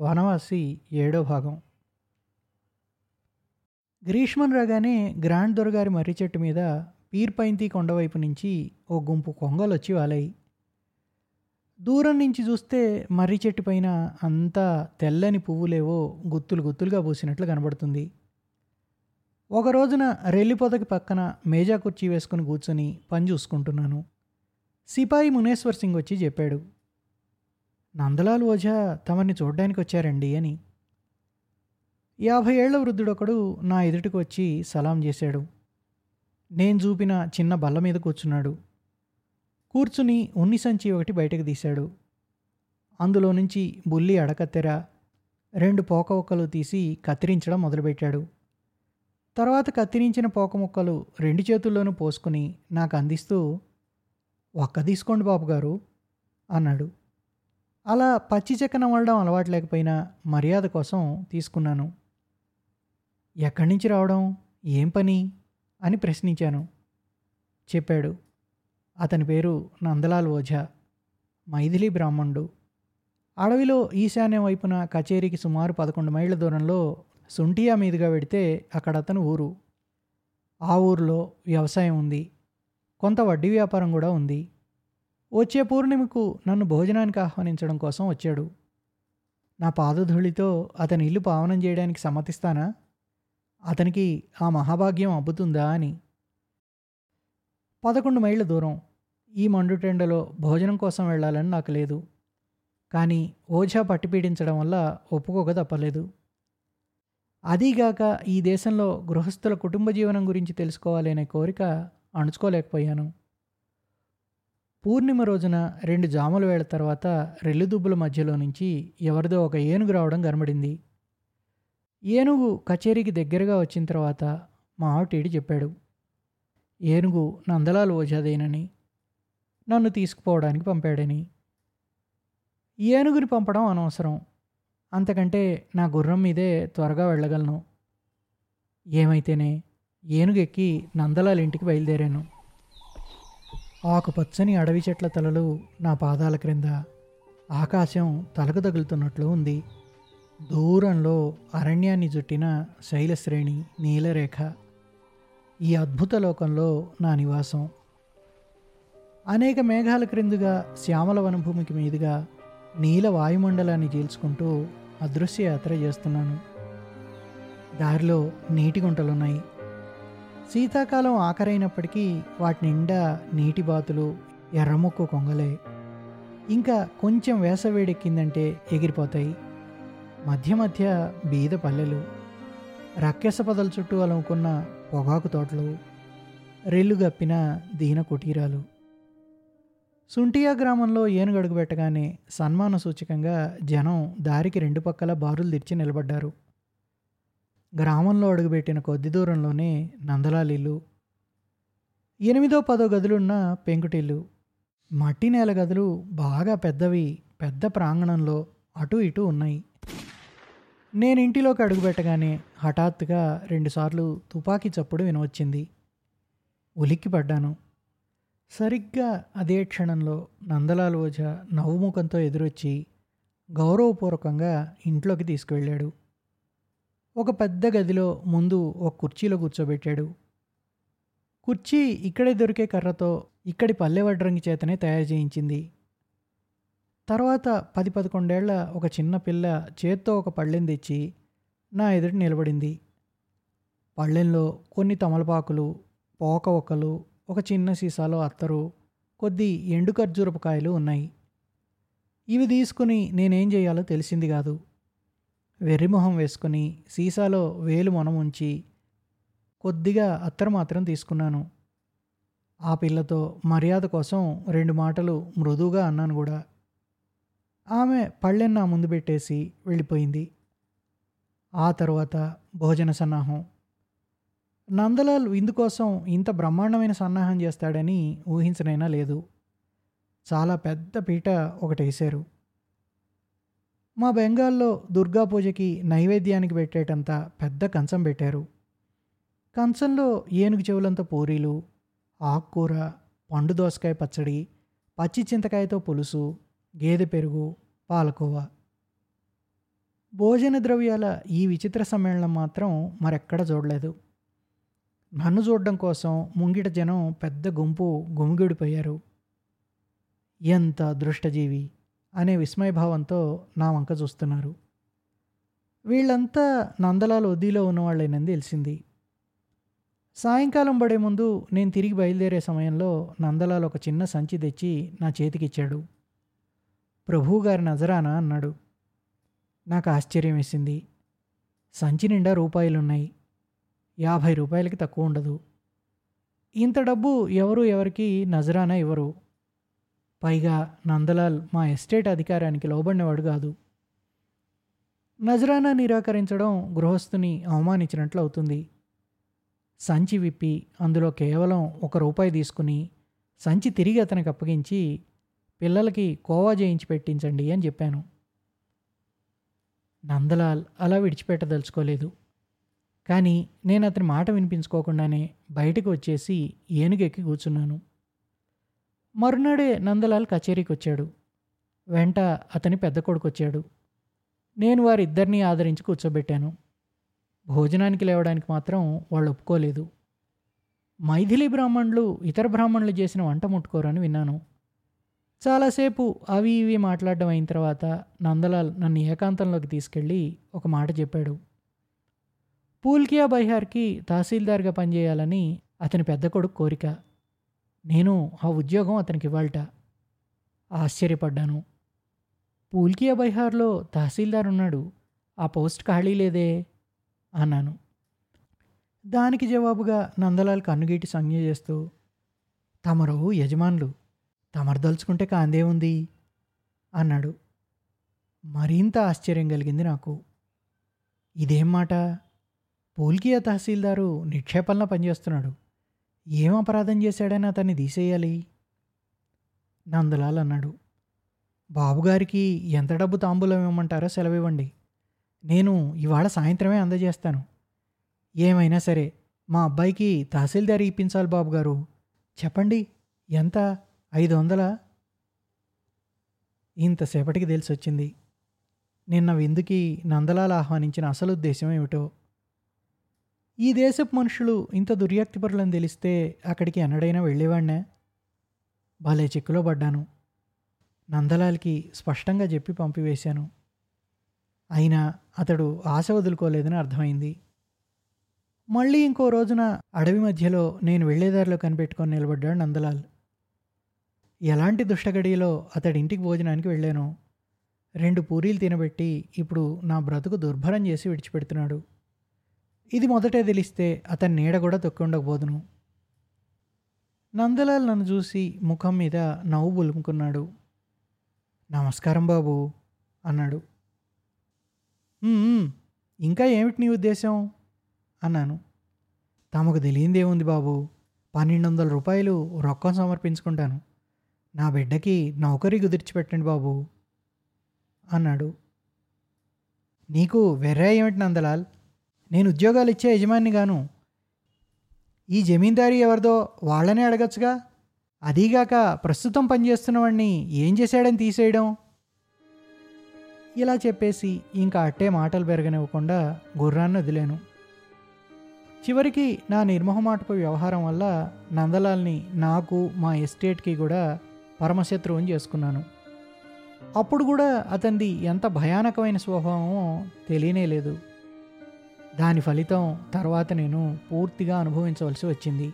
వనవాసి ఏడో భాగం. గ్రీష్మం రాగానే గ్రాండ్ దొరగారి మర్రి చెట్టు మీద పీర్పైంతి కొండవైపు నుంచి ఓ గుంపు కొంగలు వచ్చి వాలాయి దూరం నుంచి చూస్తే మర్రి చెట్టు పైన అంతా తెల్లని పువ్వులేవో గుత్తులు గుత్తులుగా పూసినట్లు కనబడుతుంది. ఒక రోజున రెల్లి పొదకి పక్కన మేజా కుర్చీ వేసుకుని కూర్చొని పని చూసుకుంటున్నాను. సిపాయి మునేశ్వర్ సింగ్ వచ్చి చెప్పాడు నందలాల్ ఓజా తమని చూడ్డానికి వచ్చారండి అని. యాభై ఏళ్ళ వృద్ధుడొకడు నా ఎదుటికి వచ్చి సలాం చేశాడు. నేను చూపిన చిన్న బల్ల మీద కూర్చున్నాడు. కూర్చుని ఉన్ని సంచి ఒకటి బయటకు తీశాడు. అందులో నుంచి బుల్లి అడకత్తెర రెండు పోక ఒక్కలు తీసి కత్తిరించడం మొదలుపెట్టాడు. తర్వాత కత్తిరించిన పోక ముక్కలు రెండు చేతుల్లోనూ పోసుకుని నాకు అందిస్తూ ఒక్క తీసుకోండి బాబు గారు అన్నాడు. అలా పచ్చి చెక్కన నమలడం అలవాటు లేకపోయినా మర్యాద కోసం తీసుకున్నాను. ఎక్కడి నుంచి రావడం? ఏం పని? అని ప్రశ్నించాను. చెప్పాడు. అతని పేరు నందలాల్ ఓఝా మైథిలి బ్రాహ్మణుడు. అడవిలో ఈశాన్యం వైపున కచేరీకి సుమారు పదకొండు మైళ్ళ దూరంలో సుంటియా మీదుగా వెడితే అక్కడ అతను ఊరు. ఆ ఊరిలో వ్యవసాయం ఉంది. కొంత వడ్డీ వ్యాపారం కూడా ఉంది. వచ్చే పూర్ణిమకు నన్ను భోజనానికి ఆహ్వానించడం కోసం వచ్చాడు. నా పాదధూళితో అతని ఇల్లు పావనం చేయడానికి సమ్మతిస్తానా? అతనికి ఆ మహాభాగ్యం అబ్బుతుందా అని. పదకొండు మైళ్ళ దూరం. ఈ మండుటెండలో భోజనం కోసం వెళ్ళాలని నాకు లేదు. కానీ ఓజా పట్టిపీడించడం వల్ల ఒప్పుకోక తప్పలేదు. అదీగాక ఈ దేశంలో గృహస్థుల కుటుంబ జీవనం గురించి తెలుసుకోవాలనే కోరిక అణుచుకోలేకపోయాను. పూర్ణిమ రోజున రెండు జాముల వేళ తర్వాత రెల్లుదుబ్బుల మధ్యలో నుంచి ఎవరిదో ఒక ఏనుగు రావడం కనబడింది ఏనుగు కచేరీకి దగ్గరగా వచ్చిన తర్వాత మా ఆవిటీడి చెప్పాడు ఏనుగు నందలాలు ఓజాదేనని నన్ను తీసుకుపోవడానికి పంపాడని. ఏనుగుని పంపడం అనవసరం. అంతకంటే నా గుర్రం మీదే త్వరగా వెళ్ళగలను. ఏమైతేనే ఏనుగు ఎక్కి నందలాల ఇంటికి బయలుదేరాను. ఆకుపచ్చని అడవి చెట్ల తలలు నా పాదాల క్రింద ఆకాశం తలకు తగులుతున్నట్లు ఉంది. దూరంలో అరణ్యాన్ని జుట్టిన శైలశ్రేణి నీలరేఖ. ఈ అద్భుత లోకంలో నా నివాసం. అనేక మేఘాల క్రిందుగా శ్యామల వనభూమికి మీదుగా నీల వాయుమండలాన్ని చీల్చుకుంటూ అదృశ్య యాత్ర చేస్తున్నాను. దారిలో నీటి గుంటలున్నాయి. శీతాకాలం ఆఖరైనప్పటికీ వాటి నిండా నీటి బాతులు ఎర్రముక్కు కొంగలే. ఇంకా కొంచెం వేసవేడెక్కిందంటే ఎగిరిపోతాయి. మధ్య మధ్య బీద పల్లెలు రక్కెస పదల చుట్టూ అలముకున్న పొగాకు తోటలు రెల్లు గప్పిన దీన కుటీరాలు. సుంటియా గ్రామంలో ఏనుగడుగు పెట్టగానే సన్మాన సూచకంగా జనం దారికి రెండు పక్కల బారులు తెరిచి నిలబడ్డారు. గ్రామంలో అడుగుపెట్టిన కొద్ది దూరంలోనే నందలాలిల్లు ఎనిమిదో పదో గదులున్న పెంకుటిల్లు మట్టి నేల గదులు బాగా పెద్దవి పెద్ద ప్రాంగణంలో అటు ఇటు ఉన్నాయి. నేను ఇంటిలోకి అడుగుపెట్టగానే హఠాత్తుగా రెండుసార్లు తుపాకీ చప్పుడు వినవచ్చింది. ఉలిక్కి పడ్డాను సరిగ్గా అదే క్షణంలో నందలాల్ ఓజా నవ్వుముఖంతో ఎదురొచ్చి గౌరవపూర్వకంగా ఇంట్లోకి తీసుకువెళ్ళాడు. ఒక పెద్ద గదిలో ముందు ఒక కుర్చీలో కూర్చోబెట్టాడు. కుర్చీ ఇక్కడే దొరికే కర్రతో ఇక్కడి పల్లె వడ్రంగి చేతనే తయారు చేయించింది. తర్వాత పది పదకొండేళ్ళ ఒక చిన్న పిల్ల చేత్తో ఒక పళ్ళెం తెచ్చి నా ఎదుటి నిలబడింది. పళ్ళెంలో కొన్ని తమలపాకులు పోక ఒక్కలు ఒక చిన్న సీసాలో అత్తరు కొద్ది ఎండు ఖర్జూరపు కాయలు ఉన్నాయి. ఇవి తీసుకుని నేనేం చేయాలో తెలిసింది కాదు. వెర్రిమొహం వేసుకుని సీసాలో వేలు మొనముంచి కొద్దిగా అత్తరు మాత్రం తీసుకున్నాను. ఆ పిల్లతో మర్యాద కోసం రెండు మాటలు మృదువుగా అన్నాను కూడా. ఆమె పళ్ళెన్న నా ముందు పెట్టేసి వెళ్ళిపోయింది. ఆ తర్వాత భోజన సన్నాహం. నందలాల్ విందు కోసం ఇంత బ్రహ్మాండమైన సన్నాహం చేస్తాడని ఊహించనైనా లేదు. చాలా పెద్ద పీట ఒకటేశారు. వేశారు మా బెంగాల్లో దుర్గా పూజకి నైవేద్యానికి పెట్టేటంత పెద్ద కంచం పెట్టారు. కంచంలో ఏనుగు చెవులంత పూరీలు ఆకుకూర పండు దోసకాయ పచ్చడి పచ్చి చింతకాయతో పులుసు గేదె పెరుగు పాలకోవా. భోజన ద్రవ్యాల ఈ విచిత్ర సమ్మేళనం మాత్రం మరెక్కడ చూడలేదు. నన్ను చూడడం కోసం ముంగిట జనం పెద్ద గుంపు గుమిగూడిపోయారు. ఎంత అదృష్టజీవి! అనే విస్మయభావంతో నా వంక చూస్తున్నారు. వీళ్ళంతా నందలాల వద్దీలో ఉన్నవాళ్ళేనని తెలిసింది. సాయంకాలం పడే ముందు నేను తిరిగి బయలుదేరే సమయంలో నందలాల్ ఒక చిన్న సంచి తెచ్చి నా చేతికిచ్చాడు. ప్రభువుగారి నజరానా అన్నాడు. నాకు ఆశ్చర్యం వేసింది. సంచి నిండా రూపాయలున్నాయి. యాభై రూపాయలకి తక్కువ ఉండదు. ఇంత డబ్బు ఎవరు ఎవరికి నజరానా ఇవ్వరు. పైగా నందలాల్ మా ఎస్టేట్ అధికారానికి లోబడినవాడు కాదు. నజరానా నిరాకరించడం గృహస్థుని అవమానించినట్లు అవుతుంది. సంచి విప్పి అందులో కేవలం ఒక రూపాయి తీసుకుని సంచి తిరిగి అతనికి అప్పగించి పిల్లలకి కోవా చేయించి పెట్టించండి అని చెప్పాను. నందలాల్ అలా విడిచిపెట్టదలుచుకోలేదు. కానీ నేను అతని మాట వినిపించుకోకుండానే బయటకు వచ్చేసి ఏనుగెక్కి కూర్చున్నాను. మరునాడే నందలాల్ కచేరీకి వచ్చాడు వెంట అతని పెద్ద కొడుకు వచ్చాడు నేను వారిద్దరినీ ఆదరించి కూర్చోబెట్టాను. భోజనానికి లేవడానికి మాత్రం వాళ్ళు ఒప్పుకోలేదు మైథిలి బ్రాహ్మణులు ఇతర బ్రాహ్మణులు చేసిన వంట ముట్టుకోరని విన్నాను. చాలాసేపు అవి ఇవి మాట్లాడడం అయిన తర్వాత నందలాల్ నన్ను ఏకాంతంలోకి తీసుకెళ్ళి ఒక మాట చెప్పాడు. పూల్కియా బైహార్కి తహసీల్దార్గా పనిచేయాలని అతని పెద్ద కొడుకు కోరిక. నేను ఆ ఉద్యోగం అతనికి ఇవ్వాలట. ఆశ్చర్యపడ్డాను. పూల్కియా బైహార్లో తహసీల్దార్ ఉన్నాడు. ఆ పోస్ట్ ఖాళీ లేదే అన్నాను. దానికి జవాబుగా నందలాల్ కన్నుగీటి సంజ్ఞ చేస్తూ తమరు యజమానులు తమరు దలుచుకుంటే కాందే ఉంది అన్నాడు. మరింత ఆశ్చర్యం కలిగింది నాకు. ఇదేం మాట? పూల్కియా తహసీల్దారు నిక్షేపంలో పనిచేస్తున్నాడు. ఏం అపరాధం చేశాడని అతన్ని తీసేయాలి? నందలాల్ అన్నాడు. బాబుగారికి ఎంత డబ్బు తాంబూలం ఇవ్వమంటారో సెలవు ఇవ్వండి నేను ఇవాళ సాయంత్రమే అందజేస్తాను. ఏమైనా సరే మా అబ్బాయికి తహసీల్దార్ ఇప్పించాలి బాబుగారు. చెప్పండి ఎంత? ఐదు వందలా? ఇంతసేపటికి తెలిసి వచ్చింది నిన్న విందుకి నందలాల్ ఆహ్వానించిన అసలు ఉద్దేశం ఏమిటో? ఈ దేశపు మనుషులు ఇంత దుర్యాక్తిపరులని తెలిస్తే అక్కడికి ఎన్నడైనా వెళ్ళేవాడినే? భలే చిక్కులో పడ్డాను. నందలాల్కి స్పష్టంగా చెప్పి పంపివేశాను. అయినా అతడు ఆశ వదులుకోలేదని అర్థమైంది. మళ్ళీ ఇంకో రోజున అడవి మధ్యలో నేను వెళ్ళేదారిలో కనిపెట్టుకొని నిలబడ్డాడు నందలాల్. ఎలాంటి దుష్టగడియలో అతడి ఇంటికి భోజనానికి వెళ్ళాను? రెండు పూరీలు తినబెట్టి ఇప్పుడు నా బ్రతుకు దుర్భరం చేసి విడిచిపెడుతున్నాడు. ఇది మొదటే తెలిస్తే అతని నీడ కూడా తొక్కి ఉండకపోదును. నందలాల్ నన్ను చూసి ముఖం మీద నవ్వు బులుముకున్నాడు. నమస్కారం బాబు అన్నాడు. ఇంకా ఏమిటి నీ ఉద్దేశం? అన్నాను. తమకు తెలియందేముంది బాబు పన్నెండు వందల రూపాయలు రొక్కం సమర్పించుకుంటాను. నా బిడ్డకి నౌకరీ కుదిర్చిపెట్టండి బాబు అన్నాడు. నీకు వెర్రా ఏమిటి నందలాల్? నేను ఉద్యోగాలు ఇచ్చే యజమాని గాను. ఈ జమీందారీ ఎవరిదో వాళ్ళనే అడగచ్చుగా. అదీగాక ప్రస్తుతం పనిచేస్తున్నవాడిని ఏం చేశాడని తీసేయడం. ఇలా చెప్పేసి ఇంకా అట్టే మాటలు పెరగనివ్వకుండా గుర్రాన్ని వదిలేను. చివరికి నా నిర్మోహమాటపు వ్యవహారం వల్ల నందలాల్ని నాకు మా ఎస్టేట్కి కూడా పరమశత్రువుని చేసుకున్నాను. అప్పుడు కూడా అతనిది ఎంత భయానకమైన స్వభావమో తెలియనే లేదు. దాని ఫలితం తర్వాత నేను పూర్తిగా అనుభవించవలసి వచ్చింది.